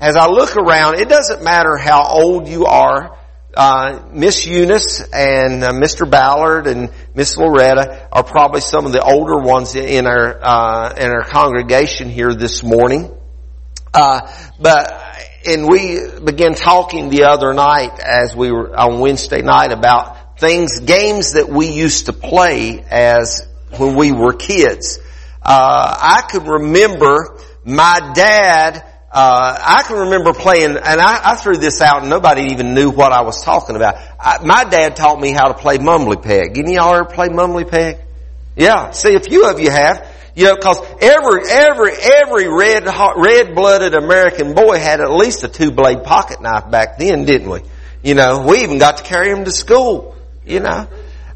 as I look around, it doesn't matter how old you are. Uh, Miss Eunice and uh, Mr. Ballard and Miss Loretta are probably some of the older ones in our uh, in our congregation here this morning. Uh, but and we began talking the other night as we were on Wednesday night about things, games that we used to play as when we were kids. Uh, I could remember my dad uh, I can remember playing, and I, I, threw this out and nobody even knew what I was talking about. I, my dad taught me how to play mumbly peg. Any y'all ever play mumbly peg? Yeah. See, a few of you have. You know, cause every, every, every red, red-blooded American boy had at least a two-blade pocket knife back then, didn't we? You know, we even got to carry them to school, you know.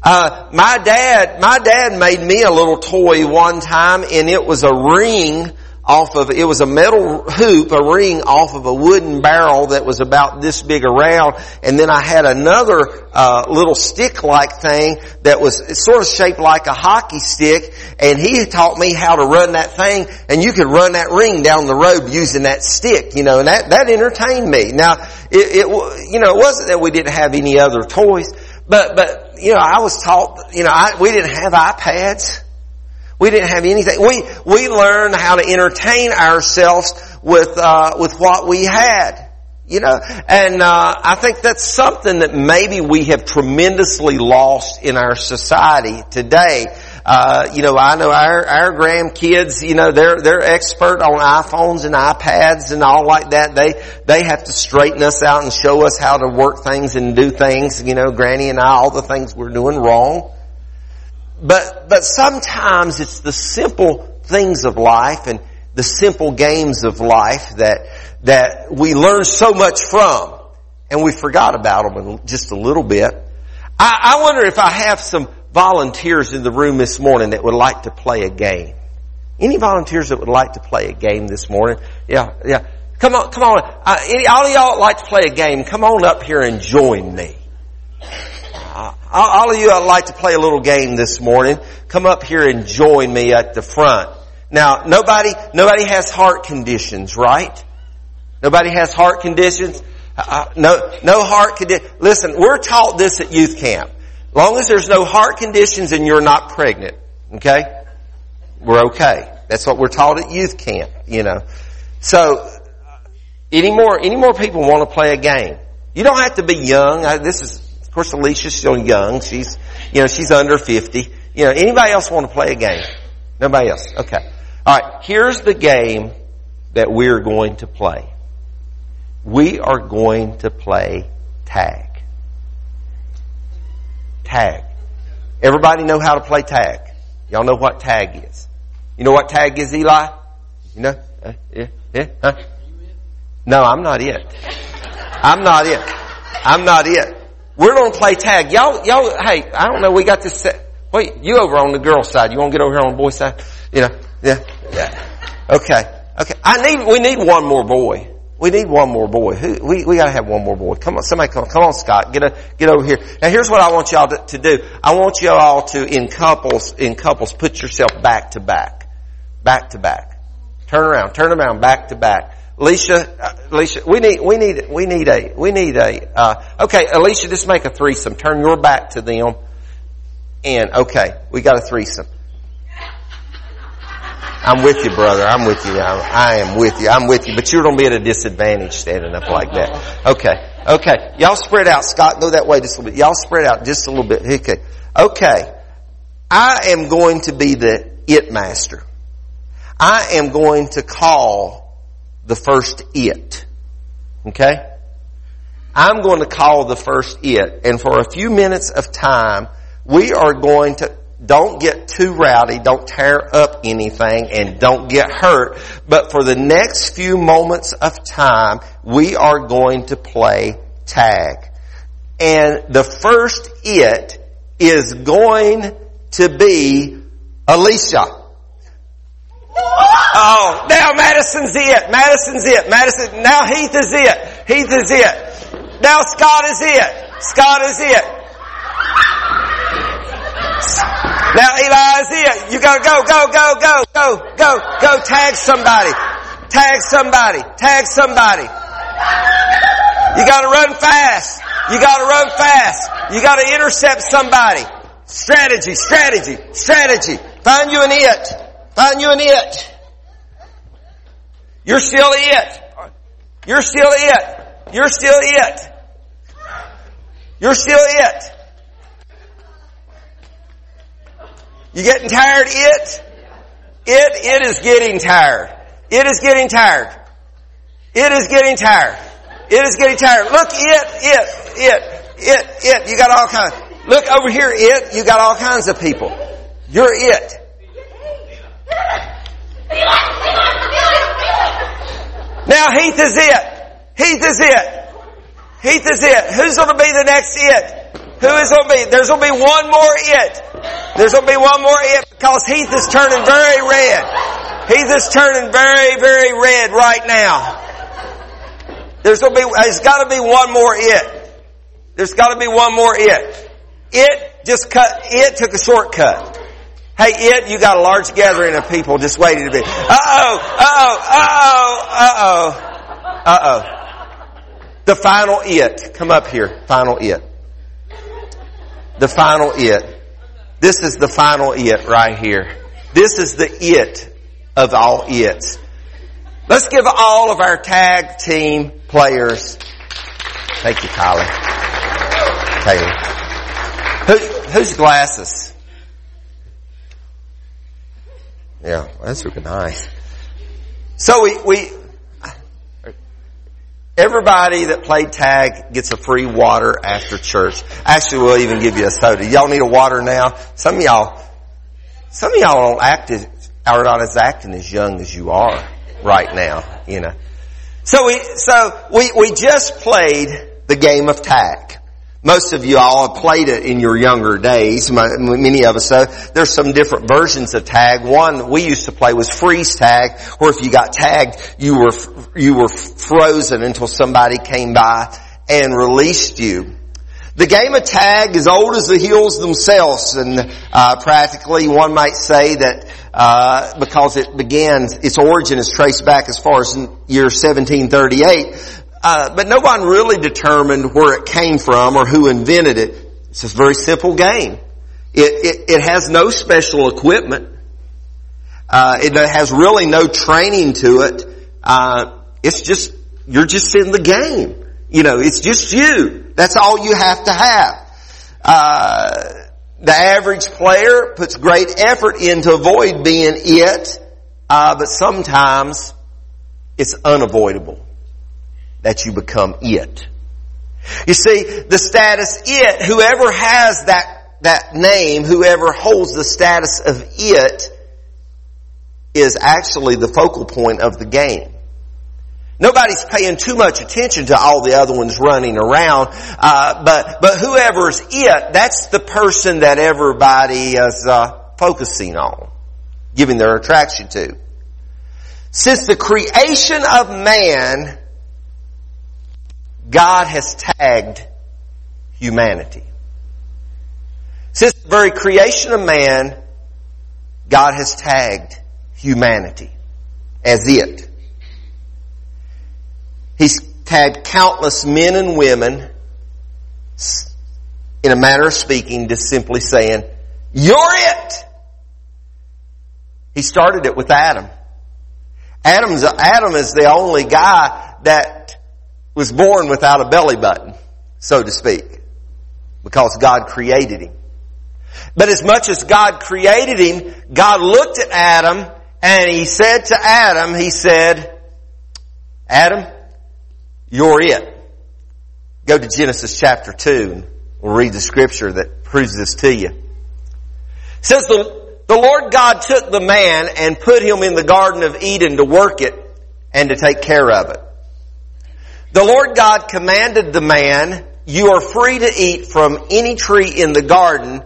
Uh, my dad, my dad made me a little toy one time and it was a ring off of, it was a metal hoop, a ring off of a wooden barrel that was about this big around, and then I had another uh, little stick-like thing that was sort of shaped like a hockey stick, and he taught me how to run that thing, and you could run that ring down the road using that stick, you know, and that, that entertained me. Now, it, it you know, it wasn't that we didn't have any other toys, but, but, you know, I was taught, you know, I, we didn't have iPads. We didn't have anything. We, we learned how to entertain ourselves with, uh, with what we had. You know, and uh, I think that's something that maybe we have tremendously lost in our society today. Uh, you know, I know our our grandkids. You know, they're they're expert on iPhones and iPads and all like that. They they have to straighten us out and show us how to work things and do things. You know, Granny and I, all the things we're doing wrong. But, but sometimes it's the simple things of life and the simple games of life that, that we learn so much from. And we forgot about them just a little bit. I, I wonder if I have some volunteers in the room this morning that would like to play a game. Any volunteers that would like to play a game this morning? Yeah, yeah. Come on, come on. Uh, any, all of y'all like to play a game, come on up here and join me. All of you I'd like to play a little game this morning. Come up here and join me at the front. Now, nobody, nobody has heart conditions, right? Nobody has heart conditions? Uh, uh no, no heart condition. Listen, we're taught this at youth camp. Long as there's no heart conditions and you're not pregnant, okay? We're okay. That's what we're taught at youth camp, you know. So, any more, any more people want to play a game? You don't have to be young. This is of course, Alicia's still young. She's, you know, she's under 50. You know, anybody else want to play a game? Nobody else? Okay. Alright, here's the game that we're going to play. We are going to play tag. Tag. Everybody know how to play tag. Y'all know what tag is. You know what tag is, Eli? You know? Uh, yeah, yeah, huh? No, I'm not it. I'm not it. I'm not it. We're going to play tag. Y'all, y'all, hey, I don't know, we got this set. Wait, you over on the girl side. You want to get over here on the boy side? You know, yeah, yeah. Okay. Okay. I need, we need one more boy. We need one more boy. Who, we, we gotta have one more boy. Come on, somebody come, come on Scott. Get a, get over here. Now here's what I want y'all to, to do. I want y'all to, in couples, in couples, put yourself back to back. Back to back. Turn around, turn around, back to back. Alicia, uh, Alicia, we need, we need, we need a, we need a, uh, okay, Alicia, just make a threesome. Turn your back to them. And, okay, we got a threesome. I'm with you, brother. I'm with you. I'm, I am with you. I'm with you. But you're going to be at a disadvantage standing up like that. Okay. Okay. Y'all spread out. Scott, go that way just a little bit. Y'all spread out just a little bit. Okay. Okay. I am going to be the it master. I am going to call the first it. Okay? I'm going to call the first it. And for a few minutes of time, we are going to, don't get too rowdy, don't tear up anything, and don't get hurt. But for the next few moments of time, we are going to play tag. And the first it is going to be Alicia. Oh, now Madison's it. Madison's it. Madison. Now Heath is it. Heath is it. Now Scott is it. Scott is it. Now Eli is it. You gotta go, go, go, go, go, go, go. Tag somebody. Tag somebody. Tag somebody. You gotta run fast. You gotta run fast. You gotta intercept somebody. Strategy, strategy, strategy. Find you an it. Find you an it. You're still it. You're still it. You're still it. You're still it. You getting tired? It? It, it is getting tired. It is getting tired. It is getting tired. It is getting tired. Look, it, it, it, it, it. You got all kinds. Look over here, it. You got all kinds of people. You're it. Now Heath is it. Heath is it. Heath is it. Who's going to be the next it? Who is going to be? There's going to be one more it. There's going to be one more it because Heath is turning very red. Heath is turning very, very red right now. There's going to be, there's got to be one more it. There's got to be one more it. It just cut, it took a shortcut. Hey, it, you got a large gathering of people just waiting to be, uh-oh, uh-oh, uh-oh, uh-oh, uh-oh. The final it. Come up here. Final it. The final it. This is the final it right here. This is the it of all its. Let's give all of our tag team players. Thank you, Kylie. Taylor. Who, whose glasses? Yeah, that's looking nice. So we, we, Everybody that played tag gets a free water after church. Actually, we'll even give you a soda. Y'all need a water now? Some of y'all, some of y'all don't act as, are not as acting as young as you are right now, you know. So we, so we, we just played the game of tag. Most of you all have played it in your younger days. Many of us so There's some different versions of tag. One we used to play was freeze tag, where if you got tagged, you were you were frozen until somebody came by and released you. The game of tag is old as the hills themselves, and uh, practically one might say that uh, because it began, its origin is traced back as far as year 1738. Uh, but no one really determined where it came from or who invented it. It's a very simple game. It, it, it has no special equipment. Uh, it has really no training to it. Uh, it's just you're just in the game. You know, it's just you. That's all you have to have. Uh, the average player puts great effort in to avoid being it, uh, but sometimes it's unavoidable that you become it. You see, the status it, whoever has that, that name, whoever holds the status of it, is actually the focal point of the game. Nobody's paying too much attention to all the other ones running around, uh, but but whoever's it, that's the person that everybody is uh, focusing on, giving their attraction to. Since the creation of man, God has tagged humanity. Since the very creation of man, God has tagged humanity as it. He's tagged countless men and women in a manner of speaking, just simply saying, you're it! He started it with Adam. Adam's, Adam is the only guy that was born without a belly button, so to speak, because God created him. But as much as God created him, God looked at Adam and he said to Adam, he said, Adam, you're it. Go to Genesis chapter 2 and we'll read the scripture that proves this to you. It says the, the Lord God took the man and put him in the Garden of Eden to work it and to take care of it. The Lord God commanded the man, you are free to eat from any tree in the garden,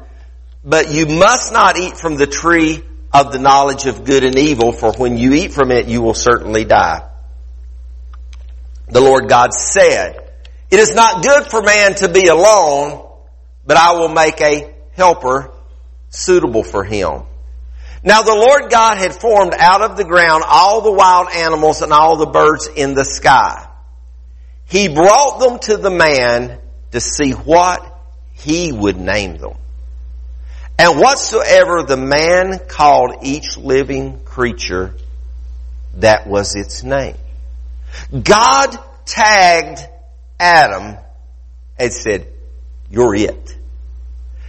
but you must not eat from the tree of the knowledge of good and evil, for when you eat from it, you will certainly die. The Lord God said, it is not good for man to be alone, but I will make a helper suitable for him. Now the Lord God had formed out of the ground all the wild animals and all the birds in the sky. He brought them to the man to see what he would name them. And whatsoever the man called each living creature, that was its name. God tagged Adam and said, you're it.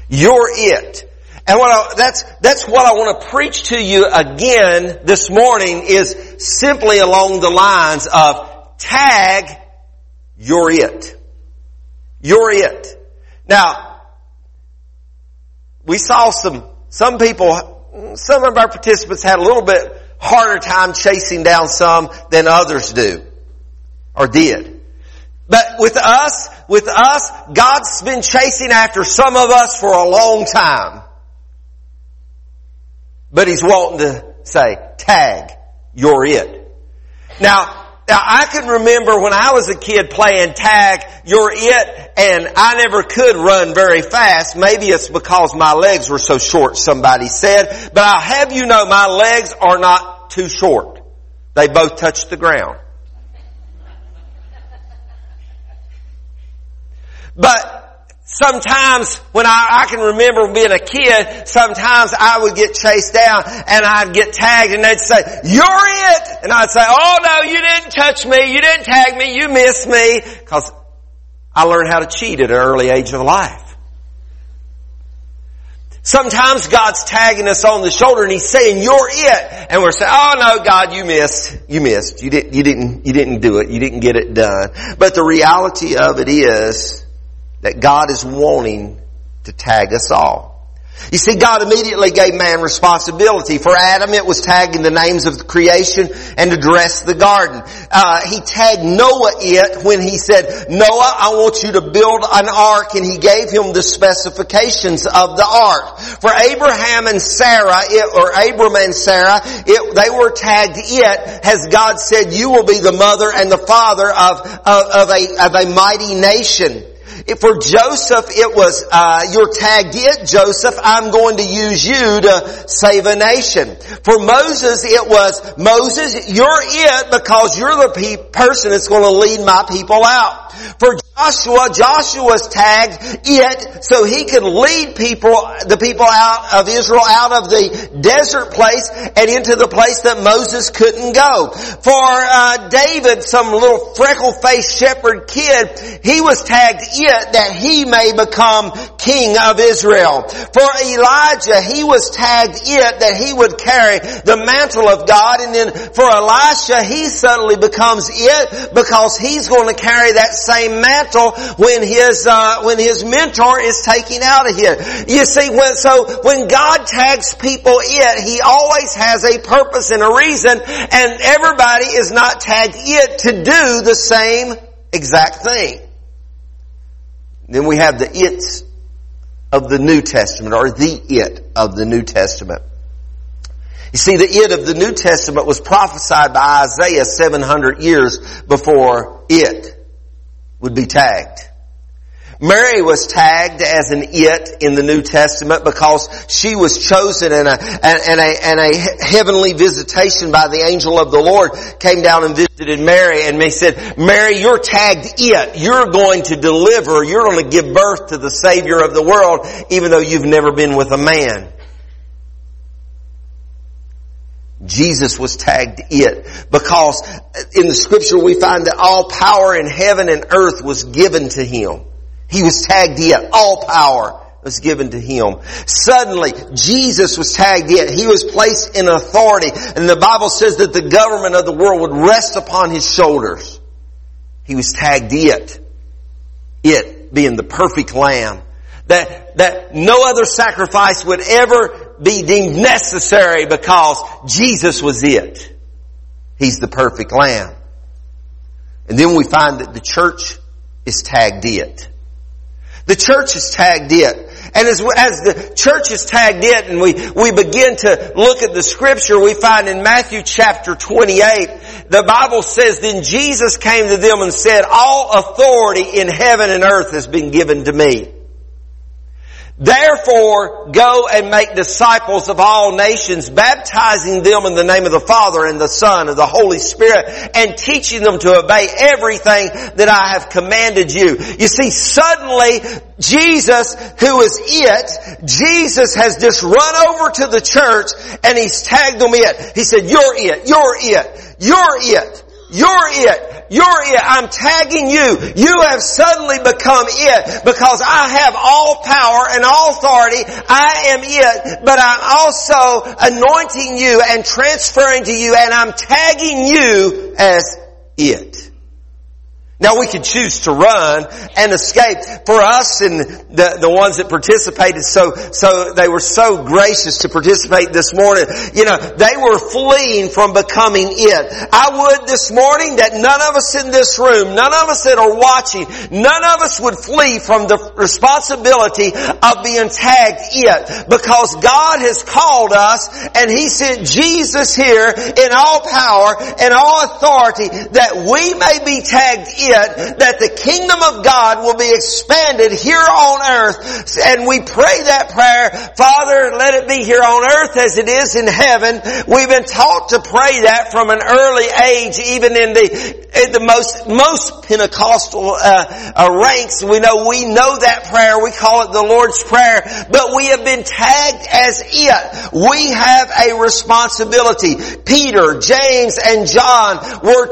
You're it. And what I, that's, that's what I want to preach to you again this morning is simply along the lines of tag, you're it. You're it. Now, we saw some, some people, some of our participants had a little bit harder time chasing down some than others do, or did. But with us, with us, God's been chasing after some of us for a long time. But He's wanting to say, tag, you're it. Now, now I can remember when I was a kid playing tag, you're it, and I never could run very fast. Maybe it's because my legs were so short, somebody said, but I'll have you know my legs are not too short. They both touch the ground. But Sometimes when I, I, can remember being a kid, sometimes I would get chased down and I'd get tagged and they'd say, you're it! And I'd say, oh no, you didn't touch me, you didn't tag me, you missed me. Cause I learned how to cheat at an early age of life. Sometimes God's tagging us on the shoulder and He's saying, you're it. And we're saying, oh no, God, you missed. You missed. You didn't, you didn't, you didn't do it. You didn't get it done. But the reality of it is, that God is wanting to tag us all. You see, God immediately gave man responsibility. For Adam, it was tagging the names of the creation and to dress the garden. Uh, he tagged Noah it when he said, Noah, I want you to build an ark, and he gave him the specifications of the ark. For Abraham and Sarah, it, or Abram and Sarah, it, they were tagged it, as God said, you will be the mother and the father of, of, of a, of a mighty nation. For Joseph, it was, uh, you're tagged it, Joseph, I'm going to use you to save a nation. For Moses, it was, Moses, you're it because you're the pe- person that's going to lead my people out. For Joshua, Joshua's tagged it so he could lead people, the people out of Israel out of the desert place and into the place that Moses couldn't go. For uh, David, some little freckle-faced shepherd kid, he was tagged it that he may become king of Israel. For Elijah, he was tagged it that he would carry the mantle of God and then for Elisha, he suddenly becomes it because he's going to carry that same mantle when his uh, when his mentor is taken out of here. You see, when, so when God tags people it, He always has a purpose and a reason, and everybody is not tagged it to do the same exact thing. Then we have the its of the New Testament, or the it of the New Testament. You see, the it of the New Testament was prophesied by Isaiah 700 years before it would be tagged. Mary was tagged as an it in the New Testament because she was chosen and a, and, a, and a heavenly visitation by the angel of the Lord came down and visited Mary and they said, Mary, you're tagged it. You're going to deliver. You're going to give birth to the Savior of the world even though you've never been with a man. Jesus was tagged it because in the scripture we find that all power in heaven and earth was given to him. He was tagged it. All power was given to him. Suddenly, Jesus was tagged it. He was placed in authority. And the Bible says that the government of the world would rest upon his shoulders. He was tagged it. It being the perfect lamb. That, that no other sacrifice would ever be deemed necessary because Jesus was it. He's the perfect lamb. And then we find that the church is tagged it. The church is tagged it. And as, as the church is tagged it and we, we begin to look at the scripture, we find in Matthew chapter 28, the Bible says, then Jesus came to them and said, all authority in heaven and earth has been given to me. Therefore, go and make disciples of all nations, baptizing them in the name of the Father and the Son and the Holy Spirit, and teaching them to obey everything that I have commanded you. You see, suddenly, Jesus, who is it, Jesus has just run over to the church and he's tagged them it. He said, you're it, you're it, you're it. You're it. You're it. I'm tagging you. You have suddenly become it because I have all power and all authority. I am it, but I'm also anointing you and transferring to you and I'm tagging you as it. Now we could choose to run and escape. For us and the, the ones that participated so, so they were so gracious to participate this morning. You know, they were fleeing from becoming it. I would this morning that none of us in this room, none of us that are watching, none of us would flee from the responsibility of being tagged it. Because God has called us and He sent Jesus here in all power and all authority that we may be tagged it it that the kingdom of God will be expanded here on earth. And we pray that prayer, Father, let it be here on earth as it is in heaven. We've been taught to pray that from an early age, even in the, in the most, most Pentecostal, uh, uh, ranks. We know, we know that prayer. We call it the Lord's Prayer, but we have been tagged as it. We have a responsibility. Peter, James, and John were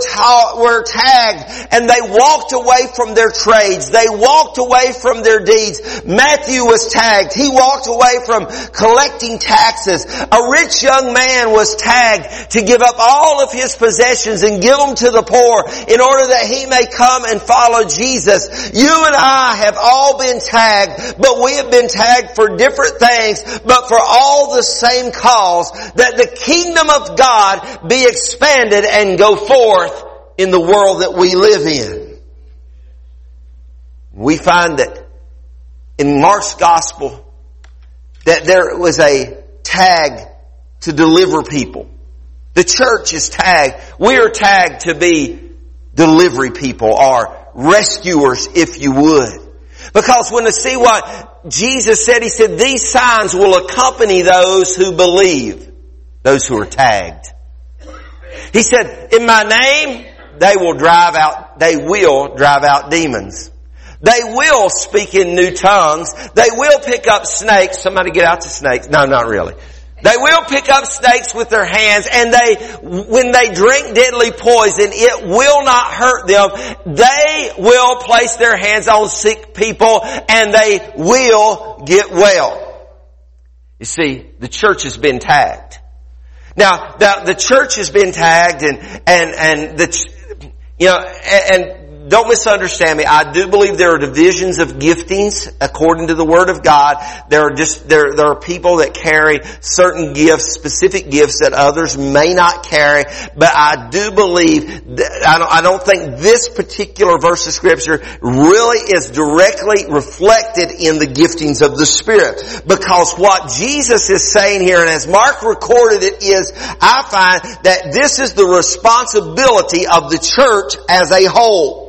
were tagged and they walked away from their trades. They walked away from their deeds. Matthew was tagged. He walked away from collecting taxes. A rich young man was tagged to give up all of his possessions and give them to the poor in order that he may come and follow Jesus. You and I have all been tagged, but we have been tagged for different things, but for all the same cause that the kingdom of God be expanded and go forth in the world that we live in. We find that in Mark's gospel that there was a tag to deliver people. The church is tagged. We are tagged to be delivery people or rescuers if you would. Because when they see what Jesus said, He said, these signs will accompany those who believe, those who are tagged. He said, in my name, they will drive out, they will drive out demons. They will speak in new tongues. They will pick up snakes. Somebody get out the snakes. No, not really. They will pick up snakes with their hands and they, when they drink deadly poison, it will not hurt them. They will place their hands on sick people and they will get well. You see, the church has been tagged. Now, the, the church has been tagged and, and, and the, you know, and, don't misunderstand me. I do believe there are divisions of giftings according to the Word of God. There are just, there, there are people that carry certain gifts, specific gifts that others may not carry. But I do believe I don't, I don't think this particular verse of scripture really is directly reflected in the giftings of the Spirit. Because what Jesus is saying here, and as Mark recorded it is, I find that this is the responsibility of the church as a whole.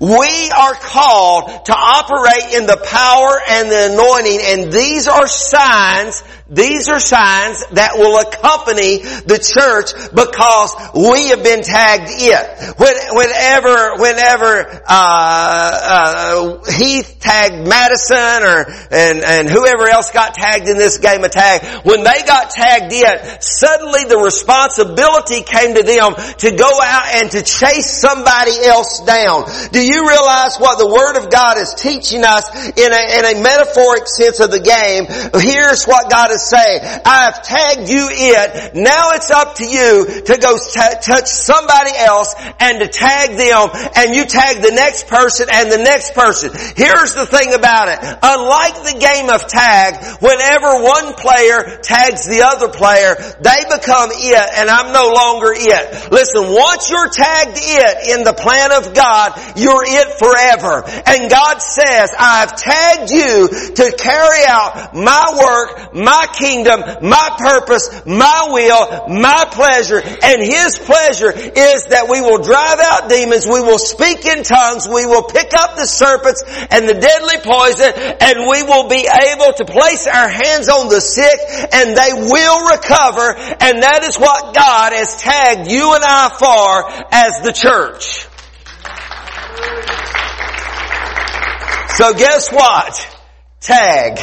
We are called to operate in the power and the anointing and these are signs these are signs that will accompany the church because we have been tagged it. whenever, whenever uh, uh, Heath tagged Madison or and and whoever else got tagged in this game of tag, when they got tagged it, suddenly the responsibility came to them to go out and to chase somebody else down. Do you realize what the Word of God is teaching us in a, in a metaphoric sense of the game? Here's what God is say, I have tagged you it. Now it's up to you to go t- touch somebody else and to tag them and you tag the next person and the next person. Here's the thing about it. Unlike the game of tag, whenever one player tags the other player, they become it and I'm no longer it. Listen, once you're tagged it in the plan of God, you're it forever. And God says, I have tagged you to carry out my work, my kingdom, my purpose, my will, my pleasure, and His pleasure is that we will drive out demons, we will speak in tongues, we will pick up the serpents and the deadly poison, and we will be able to place our hands on the sick and they will recover, and that is what God has tagged you and I for as the church. So guess what? Tag,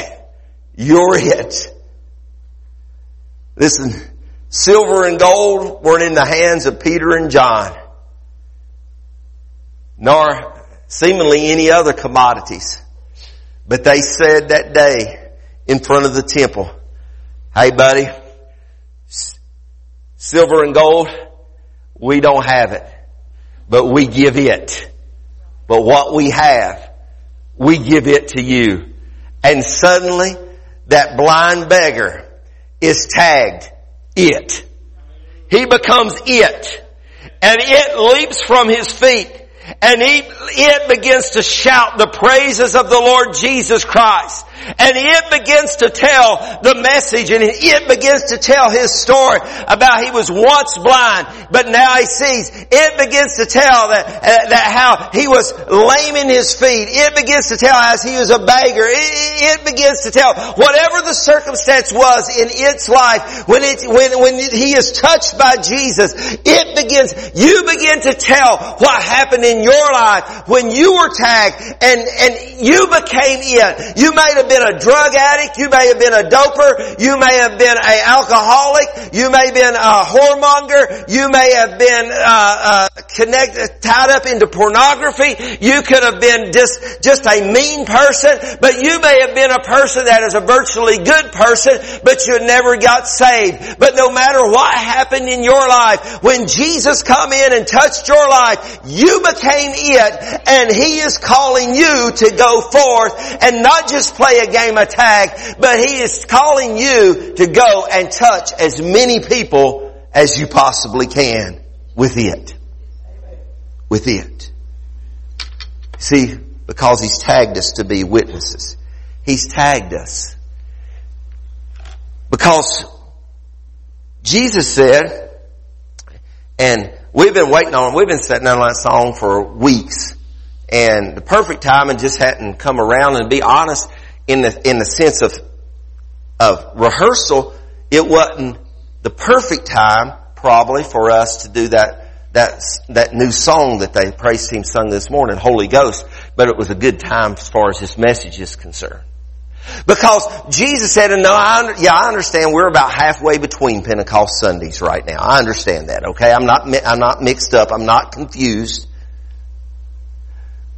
you're it. Listen, silver and gold weren't in the hands of Peter and John, nor seemingly any other commodities. But they said that day in front of the temple, hey buddy, silver and gold, we don't have it, but we give it. But what we have, we give it to you. And suddenly, that blind beggar is tagged it. He becomes it. And it leaps from his feet and he, it begins to shout the praises of the Lord Jesus Christ. And it begins to tell the message and it begins to tell his story about he was once blind, but now he sees. It begins to tell that, uh, that how he was lame in his feet. It begins to tell as he was a beggar. It, it begins to tell whatever the circumstance was in its life when it, when, when he is touched by Jesus, it begins, you begin to tell what happened in your life when you were tagged and, and you became it. You may have been a drug addict. You may have been a doper. You may have been an alcoholic. You may have been a whoremonger. You may have been uh, uh, connected, tied up into pornography. You could have been just just a mean person, but you may have been a person that is a virtually good person, but you never got saved. But no matter what happened in your life, when Jesus come in and touched your life, you became it, and He is calling you to go forth and not just play a game of tag, but He is calling you to go and touch as many people as you possibly can with it. With it. See, because He's tagged us to be witnesses. He's tagged us. Because Jesus said, and we've been waiting on, we've been sitting on that song for weeks, and the perfect timing just hadn't come around and be honest, in the, in the sense of, of rehearsal, it wasn't the perfect time probably for us to do that, that, that new song that the praise team sung this morning, Holy Ghost, but it was a good time as far as this message is concerned. Because Jesus said, and no, I, yeah, I understand we're about halfway between Pentecost Sundays right now. I understand that, okay? I'm not, I'm not mixed up. I'm not confused.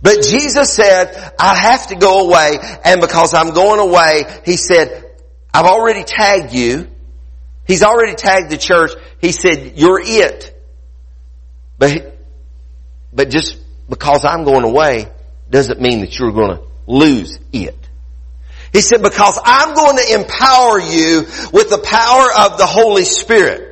But Jesus said, I have to go away, and because I'm going away, He said, I've already tagged you. He's already tagged the church. He said, you're it. But, but just because I'm going away doesn't mean that you're going to lose it. He said, because I'm going to empower you with the power of the Holy Spirit.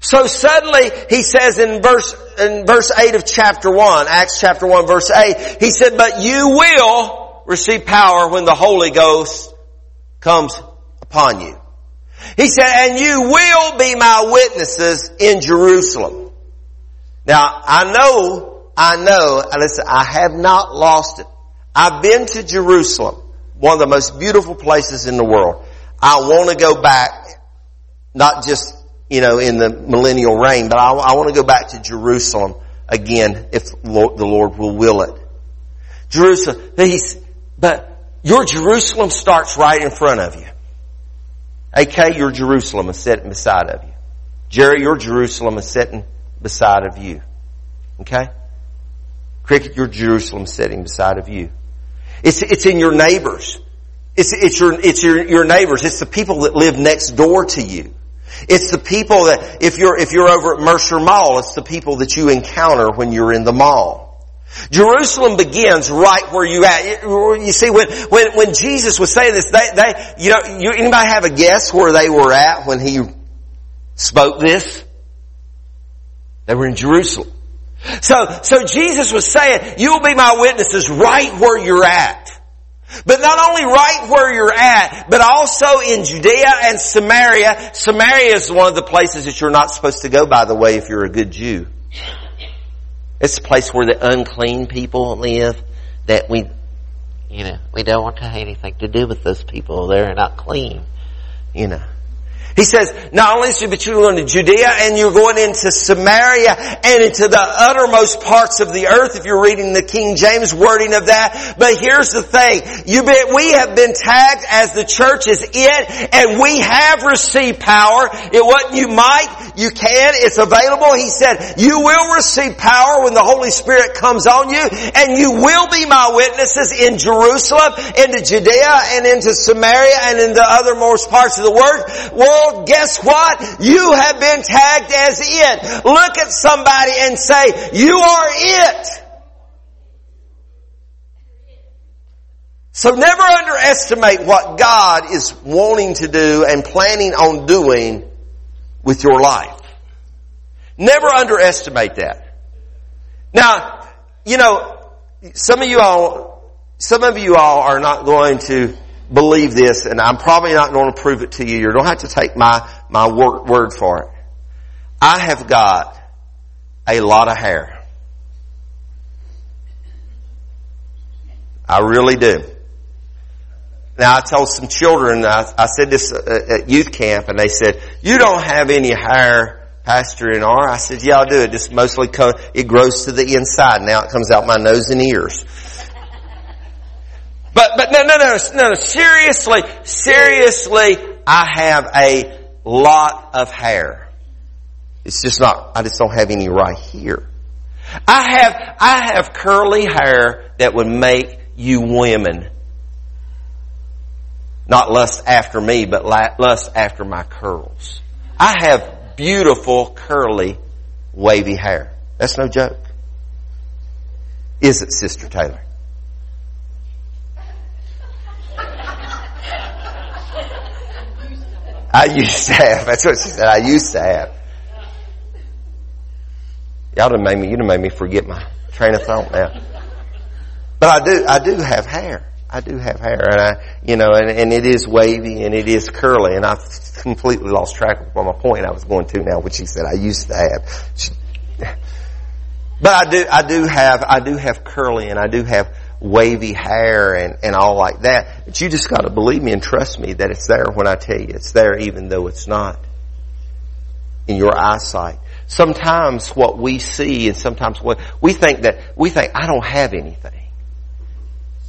So suddenly, he says in verse, in verse 8 of chapter 1, Acts chapter 1 verse 8, he said, but you will receive power when the Holy Ghost comes upon you. He said, and you will be my witnesses in Jerusalem. Now, I know, I know, listen, I have not lost it. I've been to Jerusalem, one of the most beautiful places in the world. I want to go back, not just you know, in the millennial reign, but I, I want to go back to Jerusalem again if Lord, the Lord will will it. Jerusalem, he's, but your Jerusalem starts right in front of you. AK, your Jerusalem is sitting beside of you. Jerry, your Jerusalem is sitting beside of you. Okay? Cricket, your Jerusalem is sitting beside of you. It's, it's in your neighbors. It's, it's your, it's your, your neighbors. It's the people that live next door to you. It's the people that, if you're, if you're over at Mercer Mall, it's the people that you encounter when you're in the mall. Jerusalem begins right where you at. You see, when, when, when Jesus was saying this, they, they, you know, you, anybody have a guess where they were at when he spoke this? They were in Jerusalem. So, so Jesus was saying, you will be my witnesses right where you're at. But not only right where you're at, but also in Judea and Samaria. Samaria is one of the places that you're not supposed to go, by the way, if you're a good Jew. It's a place where the unclean people live that we, you know, we don't want to have anything to do with those people. They're not clean, you know. He says, not only is you, going to Judea and you're going into Samaria and into the uttermost parts of the earth if you're reading the King James wording of that. But here's the thing. Been, we have been tagged as the church is it and we have received power. It wasn't you might, you can, it's available. He said, you will receive power when the Holy Spirit comes on you and you will be my witnesses in Jerusalem, into Judea and into Samaria and in the othermost parts of the world guess what? You have been tagged as it. Look at somebody and say, you are it. So never underestimate what God is wanting to do and planning on doing with your life. Never underestimate that. Now, you know, some of you all, some of you all are not going to believe this, and I'm probably not going to prove it to you. You don't have to take my, my word, for it. I have got a lot of hair. I really do. Now I told some children, I, I said this uh, at youth camp and they said, you don't have any hair, Pastor Enar. I said, yeah, I do. It just mostly, co- it grows to the inside. Now it comes out my nose and ears. But, but no, no, no, no, seriously, seriously, I have a lot of hair. It's just not, I just don't have any right here. I have, I have curly hair that would make you women not lust after me, but lust after my curls. I have beautiful, curly, wavy hair. That's no joke. Is it, Sister Taylor? I used to have. That's what she said. I used to have. Y'all done made me, you done made me forget my train of thought now. But I do, I do have hair. I do have hair and I, you know, and, and it is wavy and it is curly and I've completely lost track of what my point I was going to now, which she said I used to have. She, but I do, I do have, I do have curly and I do have wavy hair and, and all like that. But you just gotta believe me and trust me that it's there when I tell you it's there even though it's not in your eyesight. Sometimes what we see and sometimes what we think that we think I don't have anything.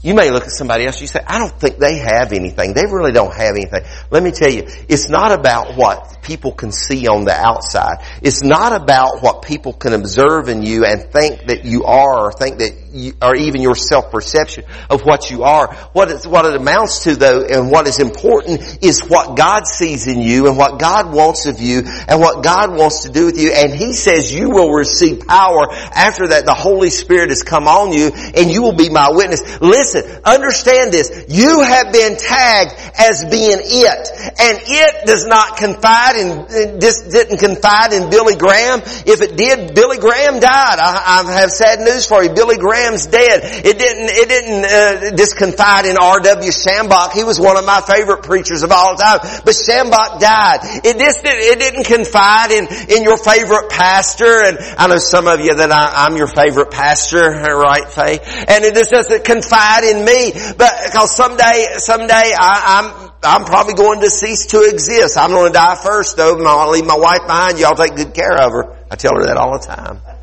You may look at somebody else, you say, I don't think they have anything. They really don't have anything. Let me tell you, it's not about what people can see on the outside. It's not about what people can observe in you and think that you are or think that or even your self-perception of what you are. What, it amounts to though and what is important is what God sees in you and what God wants of you and what God wants to do with you. And He says you will receive power after that the Holy Spirit has come on you and you will be my witness. Listen understand this. You have been tagged as being it. And it does not confide in, this didn't confide in Billy Graham. If it did, Billy Graham died. I, I have sad news for you. Billy Graham's dead. It didn't, it didn't, uh, just confide in R.W. Schambach. He was one of my favorite preachers of all time. But Schambach died. It just, didn't, it didn't confide in, in your favorite pastor. And I know some of you that I, am your favorite pastor, right, Faye? And it just doesn't confide in me, but because someday, someday I, I'm, I'm probably going to cease to exist. I'm going to die first though, I'll leave my wife behind. Y'all take good care of her. I tell her that all the time.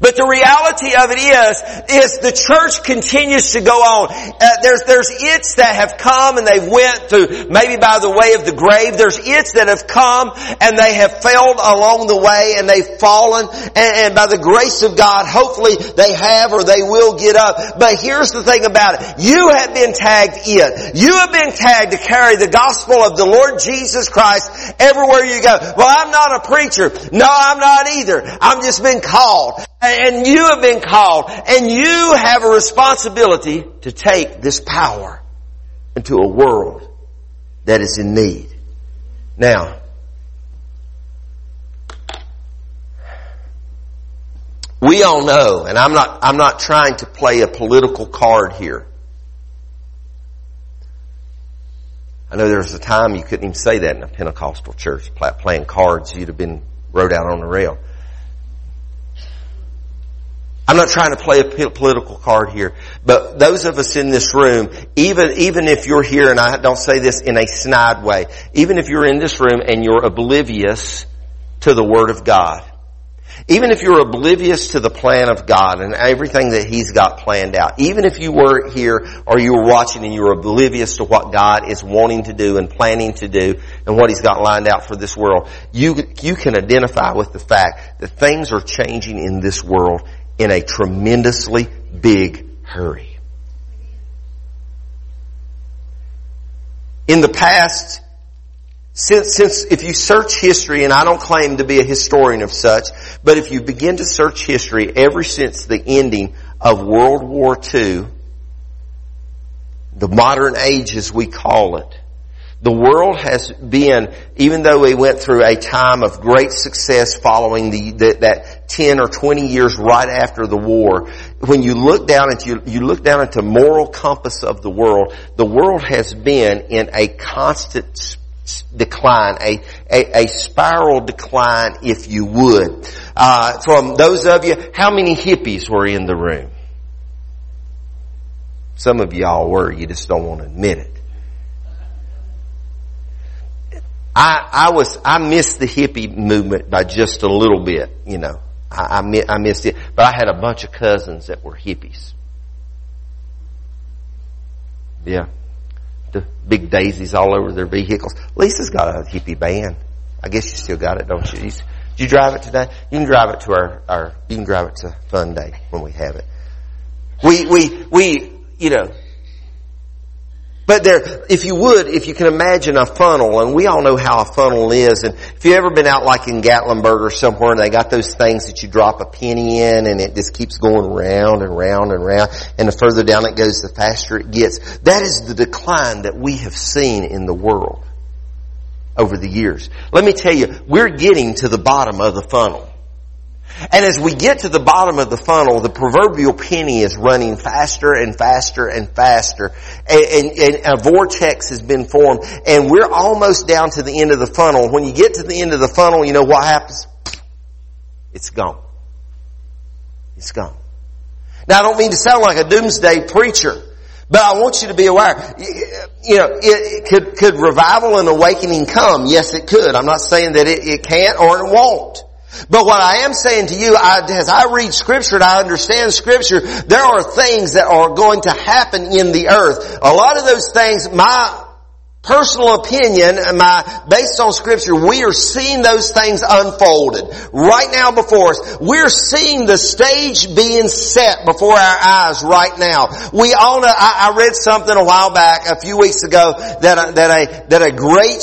But the reality of it is, is the church continues to go on. Uh, there's, there's its that have come and they've went through, maybe by the way of the grave. There's its that have come and they have failed along the way and they've fallen. And, and by the grace of God, hopefully they have or they will get up. But here's the thing about it. You have been tagged it. You have been tagged to carry the gospel of the Lord Jesus Christ everywhere you go. Well, I'm not a preacher. No, I'm not either. I'm just been called. And you have been called and you have a responsibility to take this power into a world that is in need. Now, we all know, and I'm not, I'm not trying to play a political card here. I know there was a time you couldn't even say that in a Pentecostal church, playing cards, you'd have been wrote out on the rail. I'm not trying to play a political card here, but those of us in this room, even, even if you're here, and I don't say this in a snide way, even if you're in this room and you're oblivious to the Word of God, even if you're oblivious to the plan of God and everything that He's got planned out, even if you were here or you were watching and you're oblivious to what God is wanting to do and planning to do and what He's got lined out for this world, you, you can identify with the fact that things are changing in this world in a tremendously big hurry. In the past, since, since if you search history, and I don't claim to be a historian of such, but if you begin to search history ever since the ending of World War II, the modern age as we call it, the world has been, even though we went through a time of great success following the, the, that 10 or 20 years right after the war, when you look down at you, you look down at the moral compass of the world, the world has been in a constant decline, a, a, a spiral decline, if you would. Uh, from those of you, how many hippies were in the room? Some of y'all were, you just don't want to admit it. I, I was, I missed the hippie movement by just a little bit, you know. I, I, missed it. But I had a bunch of cousins that were hippies. Yeah. The big daisies all over their vehicles. Lisa's got a hippie band. I guess you still got it, don't you? Do you drive it today? You can drive it to our, our, you can drive it to Fun Day when we have it. We, we, we, you know, but there, if you would, if you can imagine a funnel, and we all know how a funnel is, and if you've ever been out like in Gatlinburg or somewhere and they got those things that you drop a penny in and it just keeps going round and round and round, and the further down it goes, the faster it gets. That is the decline that we have seen in the world over the years. Let me tell you, we're getting to the bottom of the funnel. And as we get to the bottom of the funnel, the proverbial penny is running faster and faster and faster. And, and, and, a vortex has been formed. And we're almost down to the end of the funnel. When you get to the end of the funnel, you know what happens? It's gone. It's gone. Now I don't mean to sound like a doomsday preacher. But I want you to be aware, you know, it, it could, could revival and awakening come? Yes, it could. I'm not saying that it, it can't or it won't. But what I am saying to you, I, as I read scripture and I understand scripture, there are things that are going to happen in the earth. A lot of those things, my personal opinion, my, based on scripture, we are seeing those things unfolded right now before us. We're seeing the stage being set before our eyes right now. We all know, I, I read something a while back, a few weeks ago, that that a, that a great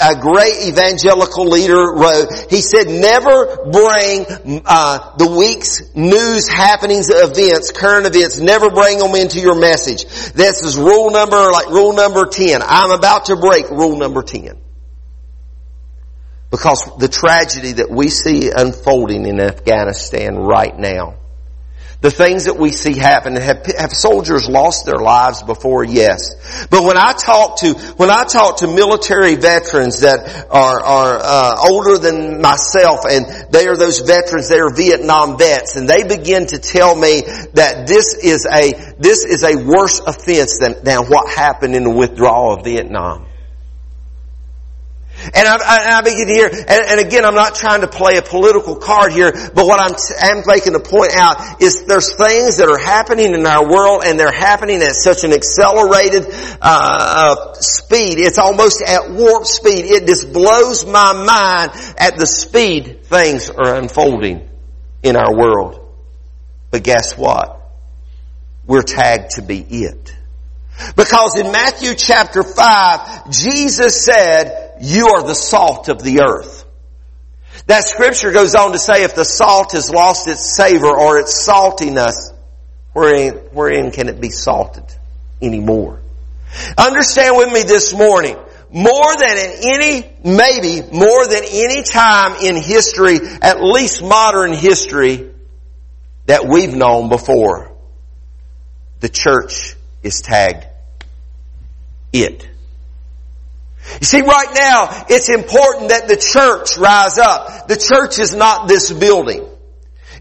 a great evangelical leader wrote, he said, never bring uh, the week's news happenings, events, current events, never bring them into your message. This is rule number, like rule number 10. I'm about to break rule number 10. Because the tragedy that we see unfolding in Afghanistan right now the things that we see happen. Have, have soldiers lost their lives before? Yes. But when I talk to, when I talk to military veterans that are, are, uh, older than myself and they are those veterans, they are Vietnam vets and they begin to tell me that this is a, this is a worse offense than, than what happened in the withdrawal of Vietnam. And I, I, I begin to hear, and, and, again, I'm not trying to play a political card here, but what I'm, I'm making to point out is there's things that are happening in our world and they're happening at such an accelerated uh, uh, speed. It's almost at warp speed. It just blows my mind at the speed things are unfolding in our world. But guess what? We're tagged to be it. Because in Matthew chapter 5, Jesus said, you are the salt of the earth. That scripture goes on to say if the salt has lost its savor or its saltiness, wherein, wherein can it be salted anymore? Understand with me this morning, more than in any, maybe more than any time in history, at least modern history, that we've known before, the church is tagged it. You see, right now, it's important that the church rise up. The church is not this building.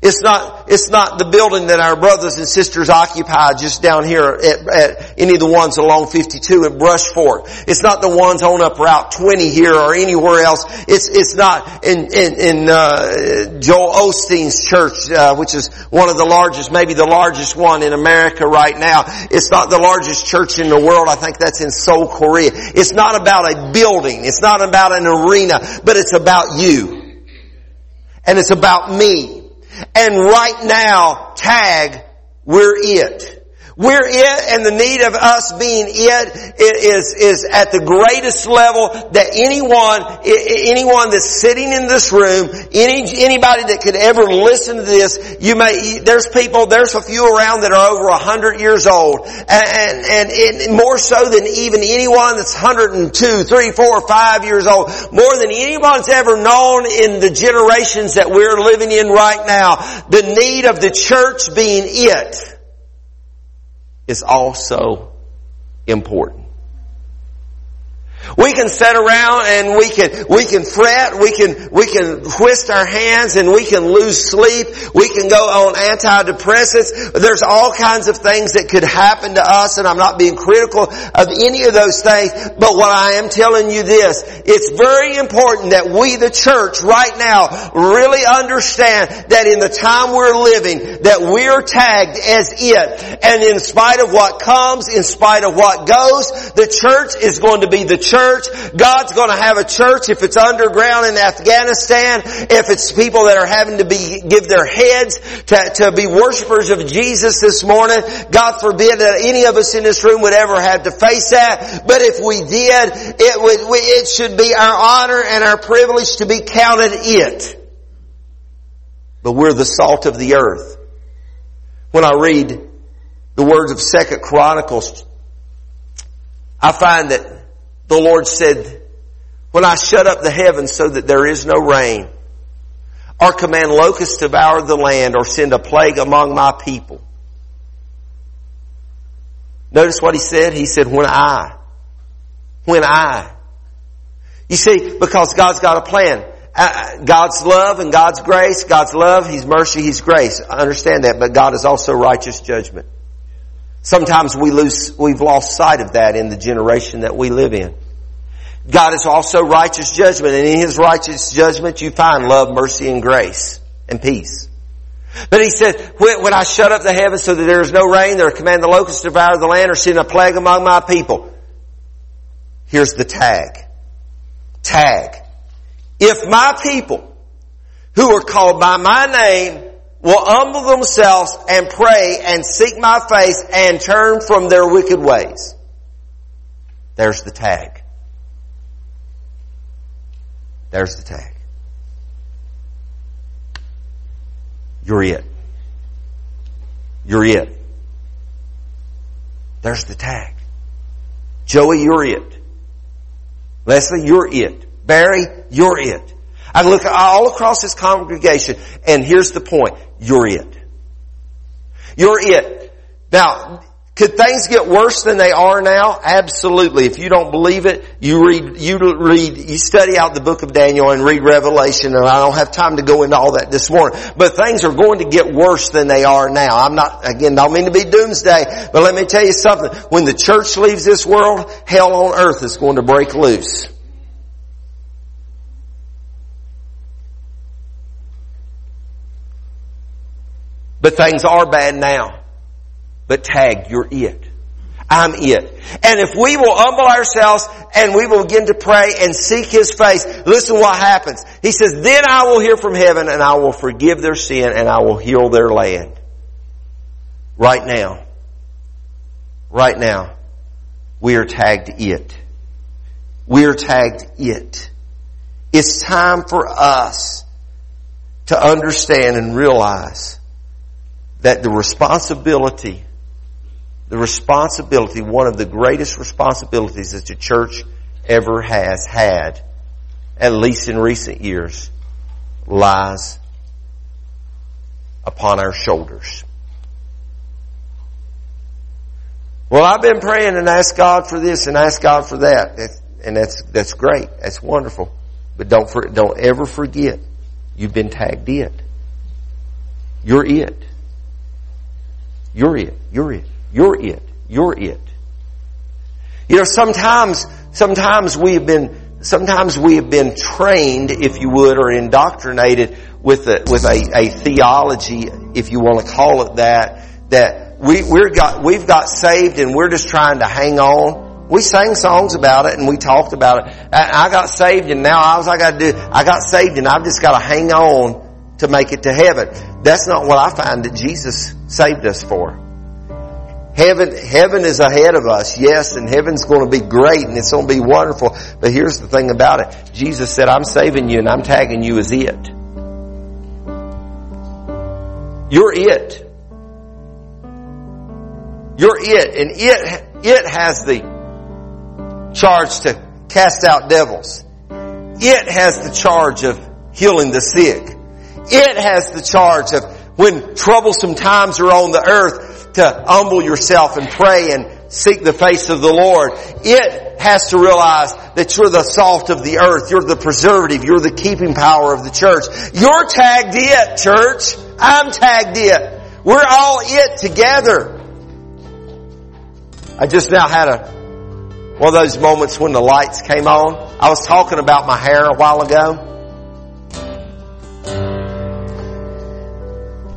It's not, it's not the building that our brothers and sisters occupy just down here at, at any of the ones along 52 at Brush Fork. It's not the ones on up Route 20 here or anywhere else. It's, it's not in, in, in, uh, Joel Osteen's church, uh, which is one of the largest, maybe the largest one in America right now. It's not the largest church in the world. I think that's in Seoul, Korea. It's not about a building. It's not about an arena, but it's about you. And it's about me. And right now, tag, we're it. We're it and the need of us being it is, is at the greatest level that anyone, anyone that's sitting in this room, any, anybody that could ever listen to this, you may, there's people, there's a few around that are over a hundred years old. And, and, and more so than even anyone that's 102, 3, 4, 5 years old, more than anyone's ever known in the generations that we're living in right now, the need of the church being it is also important. We can sit around and we can, we can fret, we can, we can twist our hands and we can lose sleep. We can go on antidepressants. There's all kinds of things that could happen to us and I'm not being critical of any of those things. But what I am telling you this, it's very important that we, the church right now, really understand that in the time we're living, that we're tagged as it. And in spite of what comes, in spite of what goes, the church is going to be the church church. God's going to have a church if it's underground in Afghanistan, if it's people that are having to be, give their heads to, to be worshipers of Jesus this morning. God forbid that any of us in this room would ever have to face that. But if we did, it would, it should be our honor and our privilege to be counted it. But we're the salt of the earth. When I read the words of Second Chronicles, I find that the Lord said, when I shut up the heavens so that there is no rain, or command locusts to devour the land, or send a plague among my people. Notice what he said? He said, when I, when I. You see, because God's got a plan. Uh, God's love and God's grace, God's love, His mercy, His grace. I understand that, but God is also righteous judgment. Sometimes we lose, we've lost sight of that in the generation that we live in. God is also righteous judgment, and in His righteous judgment you find love, mercy, and grace, and peace. But he said, when I shut up the heavens so that there is no rain, there command the locusts to devour the land or send a plague among my people. Here's the tag. Tag. If my people who are called by my name will humble themselves and pray and seek my face and turn from their wicked ways. There's the tag. There's the tag. You're it. You're it. There's the tag. Joey, you're it. Leslie, you're it. Barry, you're it. I look all across this congregation and here's the point. You're it. You're it. Now, could things get worse than they are now? Absolutely. If you don't believe it, you read, you read, you study out the book of Daniel and read Revelation and I don't have time to go into all that this morning. But things are going to get worse than they are now. I'm not, again, don't mean to be doomsday, but let me tell you something. When the church leaves this world, hell on earth is going to break loose. But things are bad now. But tag, you're it. I'm it. And if we will humble ourselves and we will begin to pray and seek His face, listen what happens. He says, then I will hear from heaven and I will forgive their sin and I will heal their land. Right now. Right now. We are tagged it. We are tagged it. It's time for us to understand and realize that the responsibility, the responsibility, one of the greatest responsibilities that the church ever has had, at least in recent years, lies upon our shoulders. Well, I've been praying and asked God for this and asked God for that. and that's, that's great. That's wonderful. But don't, for, don't ever forget, you've been tagged it. You're it. You're it. You're it. You're it. You're it. You know, sometimes, sometimes we have been, sometimes we have been trained, if you would, or indoctrinated with a, with a, a theology, if you want to call it that, that we, we're got, we've got saved and we're just trying to hang on. We sang songs about it and we talked about it. I, got saved and now all I got to do, I got saved and I've just got to hang on to make it to heaven. That's not what I find that Jesus saved us for. Heaven, heaven is ahead of us, yes, and heaven's going to be great and it's going to be wonderful. But here's the thing about it. Jesus said, I'm saving you and I'm tagging you as it. You're it. You're it. And it, it has the charge to cast out devils. It has the charge of healing the sick. It has the charge of when troublesome times are on the earth, to humble yourself and pray and seek the face of the Lord. It has to realize that you're the salt of the earth. You're the preservative. You're the keeping power of the church. You're tagged it, church. I'm tagged it. We're all it together. I just now had a, one of those moments when the lights came on. I was talking about my hair a while ago.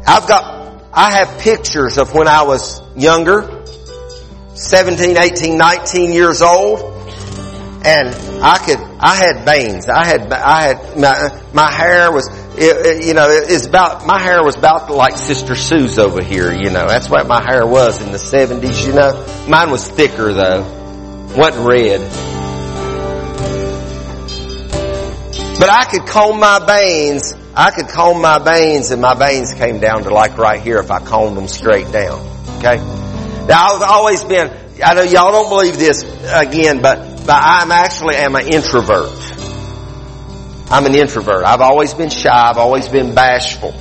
I've got I have pictures of when I was younger, 17, 18, 19 years old, and I could, I had veins. I had, I had, my, my hair was, it, it, you know, it's about, my hair was about like Sister Sue's over here, you know. That's what my hair was in the 70s, you know. Mine was thicker though. Wasn't red. But I could comb my veins I could comb my veins and my veins came down to like right here if I combed them straight down. Okay? Now I've always been, I know y'all don't believe this again, but, but I'm actually am an introvert. I'm an introvert. I've always been shy. I've always been bashful.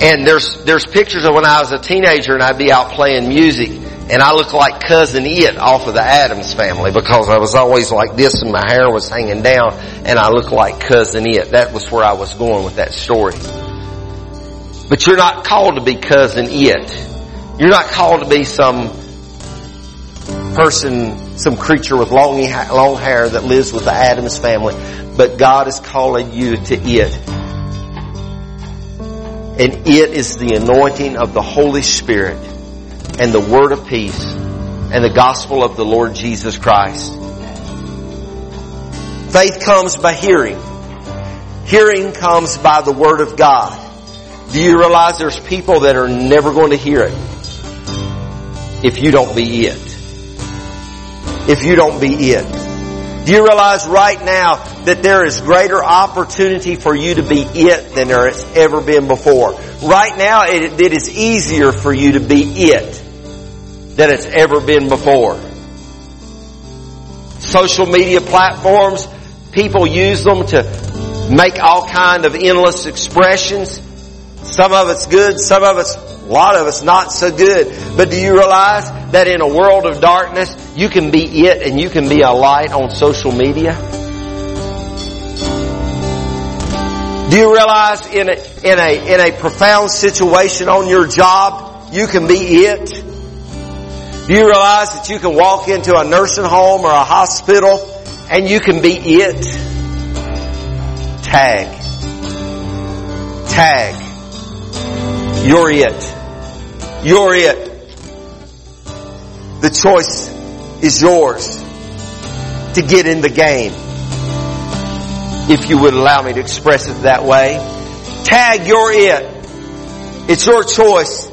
And there's, there's pictures of when I was a teenager and I'd be out playing music and I look like cousin it off of the Addams family because I was always like this and my hair was hanging down and I look like cousin it. That was where I was going with that story. But you're not called to be cousin it. You're not called to be some person, some creature with long, long hair that lives with the Addams family. But God is calling you to it. And it is the anointing of the Holy Spirit and the word of peace and the gospel of the Lord Jesus Christ. Faith comes by hearing. Hearing comes by the word of God. Do you realize there's people that are never going to hear it if you don't be it? If you don't be it. Do you realize right now that there is greater opportunity for you to be it than there has ever been before? Right now it, it is easier for you to be it than it's ever been before. Social media platforms, people use them to make all kind of endless expressions. Some of it's good, some of it's, a lot of it's not so good. But do you realize that in a world of darkness, you can be it and you can be a light on social media? Do you realize in a, in a, in a profound situation on your job, you can be it? Do you realize that you can walk into a nursing home or a hospital and you can be it? Tag. Tag. You're it. You're it. The choice is yours to get in the game. If you would allow me to express it that way. Tag, you're it. It's your choice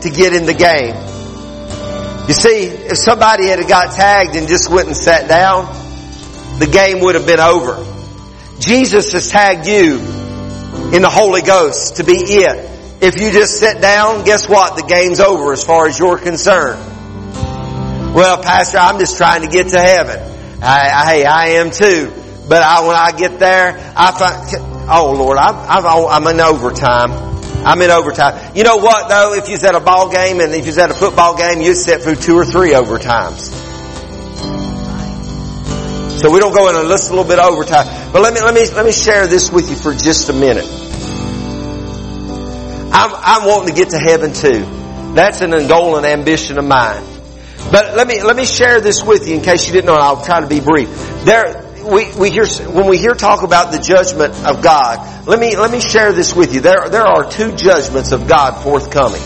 to get in the game. You see, if somebody had got tagged and just went and sat down, the game would have been over. Jesus has tagged you in the Holy Ghost to be it. If you just sit down, guess what? The game's over as far as you're concerned. Well, Pastor, I'm just trying to get to heaven. I, I, hey, I am too. But I, when I get there, I find, oh Lord, I'm, I'm, I'm in overtime. I'm in overtime. You know what though? If you're at a ball game and if you're at a football game, you sit through two or three overtimes. So we don't go in and just a little bit overtime. But let me, let me, let me share this with you for just a minute. I'm, I'm wanting to get to heaven too. That's an and ambition of mine. But let me, let me share this with you in case you didn't know, I'll try to be brief. There, we, we hear, when we hear talk about the judgment of God, let me, let me share this with you. There, there are two judgments of God forthcoming.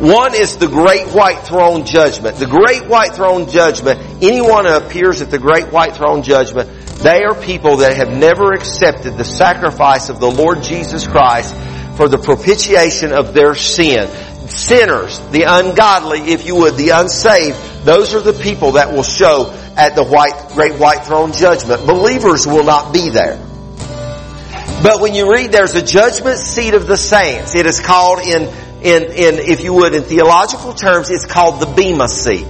One is the great white throne judgment. The great white throne judgment, anyone who appears at the great white throne judgment, they are people that have never accepted the sacrifice of the Lord Jesus Christ for the propitiation of their sin. Sinners, the ungodly, if you would, the unsaved, those are the people that will show at the white, great white throne judgment. Believers will not be there. But when you read, there's a judgment seat of the saints. It is called in, in, in, if you would, in theological terms, it's called the Bema seat.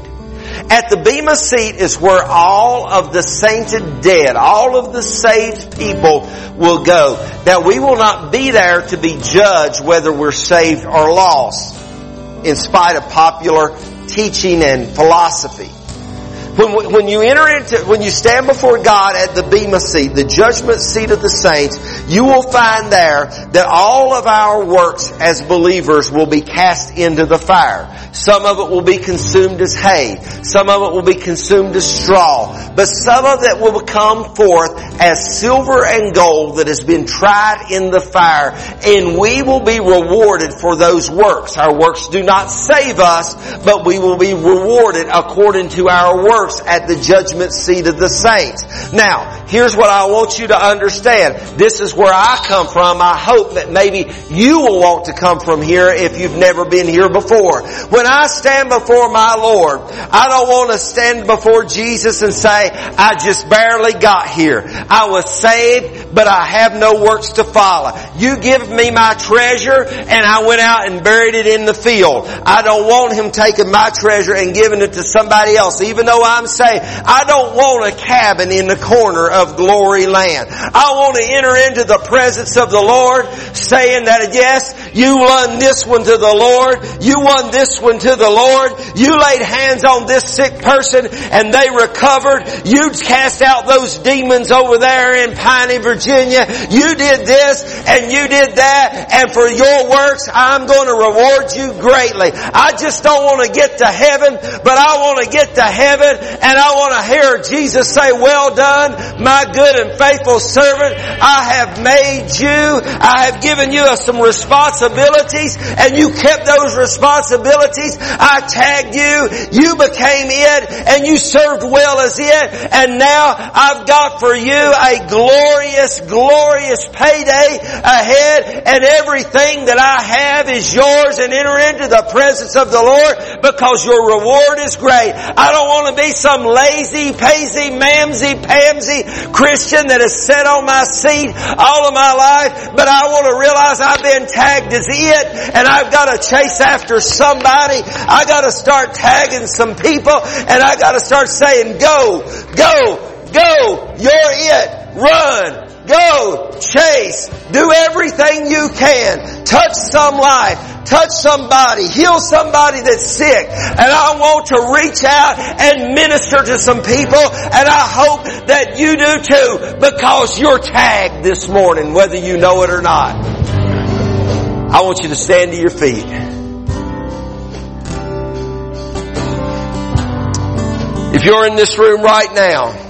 At the Bema seat is where all of the sainted dead, all of the saved people will go. Now we will not be there to be judged whether we're saved or lost, in spite of popular teaching and philosophy. When, when you enter into, when you stand before God at the Bema seat, the judgment seat of the saints, you will find there that all of our works as believers will be cast into the fire. Some of it will be consumed as hay. Some of it will be consumed as straw. But some of it will come forth as silver and gold that has been tried in the fire. And we will be rewarded for those works. Our works do not save us, but we will be rewarded according to our works at the judgment seat of the saints. Now, here's what I want you to understand. This is where I come from. I hope that maybe you will want to come from here if you've never been here before. When I stand before my Lord, I don't want to stand before Jesus and say, I just barely got here. I was saved, but I have no works to follow. You give me my treasure and I went out and buried it in the field. I don't want him taking my treasure and giving it to somebody else, even though I'm saying, I don't want a cabin in the corner of glory land. I want to enter into the presence of the Lord saying that yes, you won this one to the Lord. You won this one to the Lord. You laid hands on this sick person and they recovered. You cast out those demons over there in Piney, Virginia. You did this and you did that and for your works I'm going to reward you greatly. I just don't want to get to heaven, but I want to get to heaven and I want to hear Jesus say, well done, my good and faithful servant. I have made you, I have given you some responsibilities and you kept those responsibilities. I tagged you, you became it and you served well as it and now I've got for you a glorious, glorious payday ahead and everything that I have is yours and enter into the presence of the Lord because your reward is great. I don't want to be some lazy, pazy, mamsy, pamsy Christian that has sat on my seat all of my life, but I want to realize I've been tagged as it and I've got to chase after somebody. I got to start tagging some people and I got to start saying, go, go, go, you're it, run, Go, chase, do everything you can. Touch some life, touch somebody, heal somebody that's sick. And I want to reach out and minister to some people and I hope that you do too because you're tagged this morning whether you know it or not. I want you to stand to your feet. If you're in this room right now,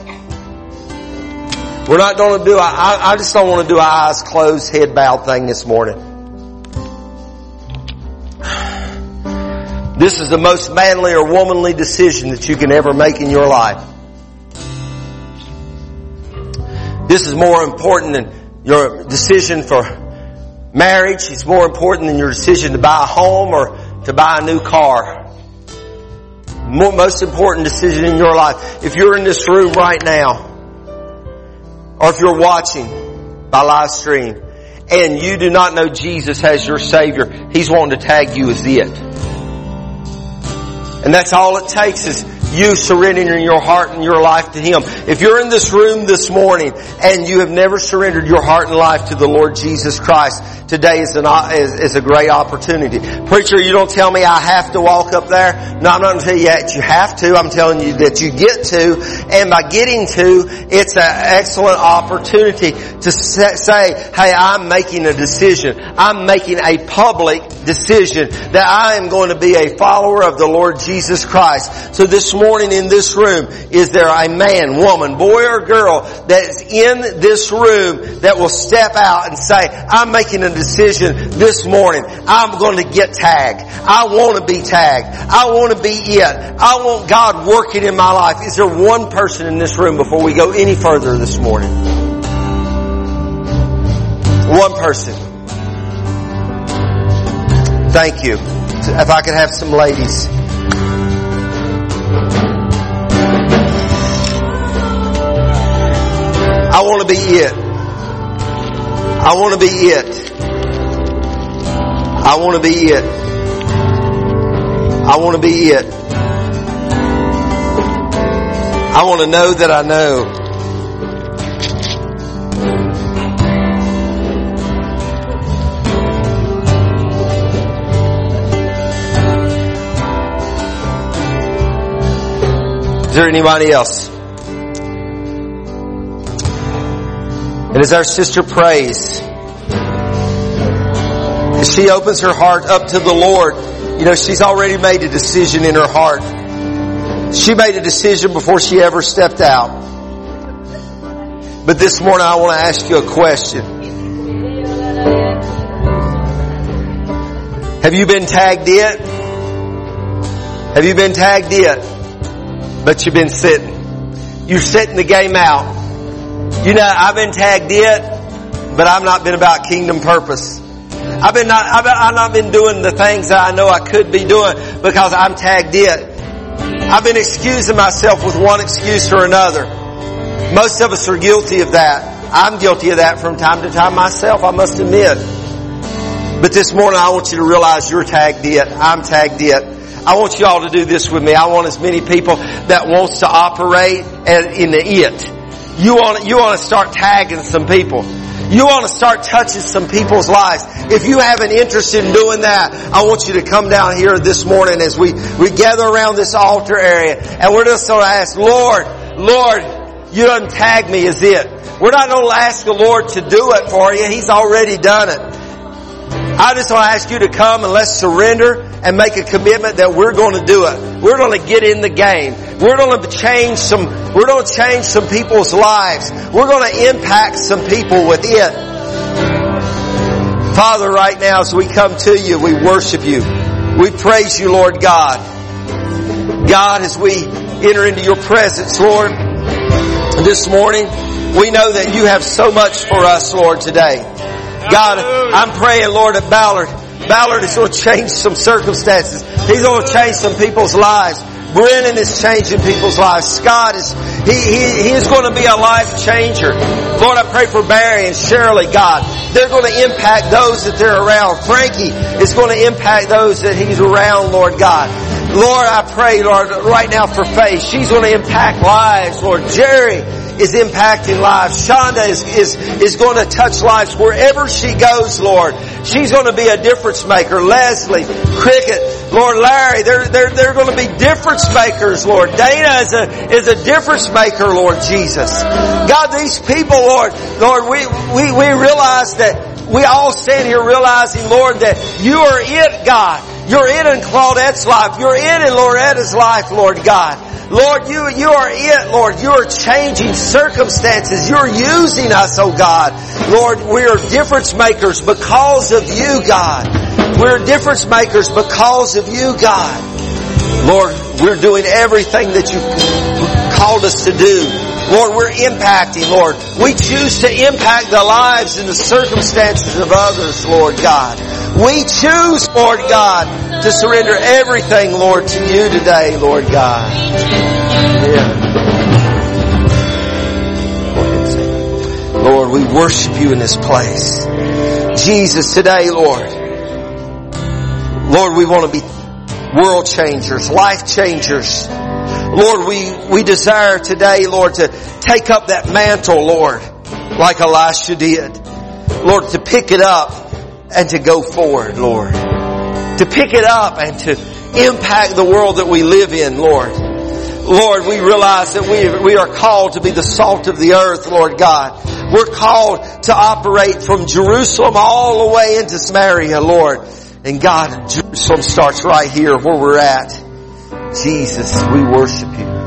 we're not going to do, I, I just don't want to do eyes closed, head bowed thing this morning. This is the most manly or womanly decision that you can ever make in your life. This is more important than your decision for marriage. It's more important than your decision to buy a home or to buy a new car. Most important decision in your life. If you're in this room right now, or if you're watching by live stream and you do not know Jesus as your Savior, He's wanting to tag you as it. And that's all it takes is you surrendering your heart and your life to Him. If you're in this room this morning and you have never surrendered your heart and life to the Lord Jesus Christ, today is, an, uh, is, is, a great opportunity. Preacher, you don't tell me I have to walk up there. No, I'm not going to tell you that you have to. I'm telling you that you get to. And by getting to, it's an excellent opportunity to say, hey, I'm making a decision. I'm making a public decision that I am going to be a follower of the Lord Jesus Christ. So this morning in this room, is there a man, woman, boy or girl that's in this room that will step out and say, I'm making a decision this morning. I'm going to get tagged. I want to be tagged. I want to be it. I want God working in my life. Is there one person in this room before we go any further this morning? One person. Thank you. If I could have some ladies. I want to be it. I want to be it. I want to be it. I want to be it. I want to know that I know. Is there anybody else? And as our sister prays, she opens her heart up to the Lord, you know, she's already made a decision in her heart. She made a decision before she ever stepped out. But this morning I want to ask you a question. Have you been tagged yet? Have you been tagged yet? But you've been sitting. You're sitting the game out. You know, I've been tagged yet, but I've not been about kingdom purpose. I've been not, I've, I've not been doing the things that I know I could be doing because I'm tagged in. I've been excusing myself with one excuse or another. Most of us are guilty of that. I'm guilty of that from time to time myself, I must admit. But this morning I want you to realize you're tagged it. I'm tagged it. I want you all to do this with me. I want as many people that wants to operate in the it. You want, you want to start tagging some people. You want to start touching some people's lives. If you have an interest in doing that, I want you to come down here this morning as we, we gather around this altar area and we're just going to ask, Lord, Lord, you don't tag me is it. We're not going to ask the Lord to do it for you. He's already done it. I just want to ask you to come and let's surrender and make a commitment that we're going to do it. We're going to get in the game. We're going to change some, we're going to change some people's lives. We're going to impact some people with it. Father, right now as we come to you, we worship you. We praise you, Lord God. God, as we enter into your presence, Lord, this morning, we know that you have so much for us, Lord, today. God, I'm praying, Lord, at Ballard. Ballard is going to change some circumstances. He's going to change some people's lives. Brennan is changing people's lives. Scott is, he, he, he is going to be a life changer. Lord, I pray for Barry and Shirley, God. They're going to impact those that they're around. Frankie is going to impact those that he's around, Lord God. Lord, I pray, Lord, right now for faith. She's going to impact lives, Lord. Jerry is impacting lives. Shonda is, is, is going to touch lives wherever she goes, Lord. She's going to be a difference maker. Leslie, Cricket, Lord Larry, they're, they're, they're going to be difference makers, Lord. Dana is a, is a difference maker, Lord Jesus. God, these people, Lord, Lord, we, we, we realize that we all stand here realizing, Lord, that you are it, God. You're in in Claudette's life. You're in in Loretta's life, Lord God. Lord, you, you are it, Lord. You are changing circumstances. You're using us, oh God. Lord, we are difference makers because of you, God. We're difference makers because of you, God. Lord, we're doing everything that you called us to do. Lord, we're impacting, Lord. We choose to impact the lives and the circumstances of others, Lord God. We choose, Lord God, to surrender everything, Lord, to you today, Lord God. Yeah. Lord, we worship you in this place. Jesus, today, Lord. Lord, we want to be world changers, life changers. Lord, we, we desire today, Lord, to take up that mantle, Lord, like Elisha did. Lord, to pick it up and to go forward, Lord. To pick it up and to impact the world that we live in, Lord. Lord, we realize that we, we are called to be the salt of the earth, Lord God. We're called to operate from Jerusalem all the way into Samaria, Lord. And God, Jerusalem starts right here where we're at. Jesus, we worship you.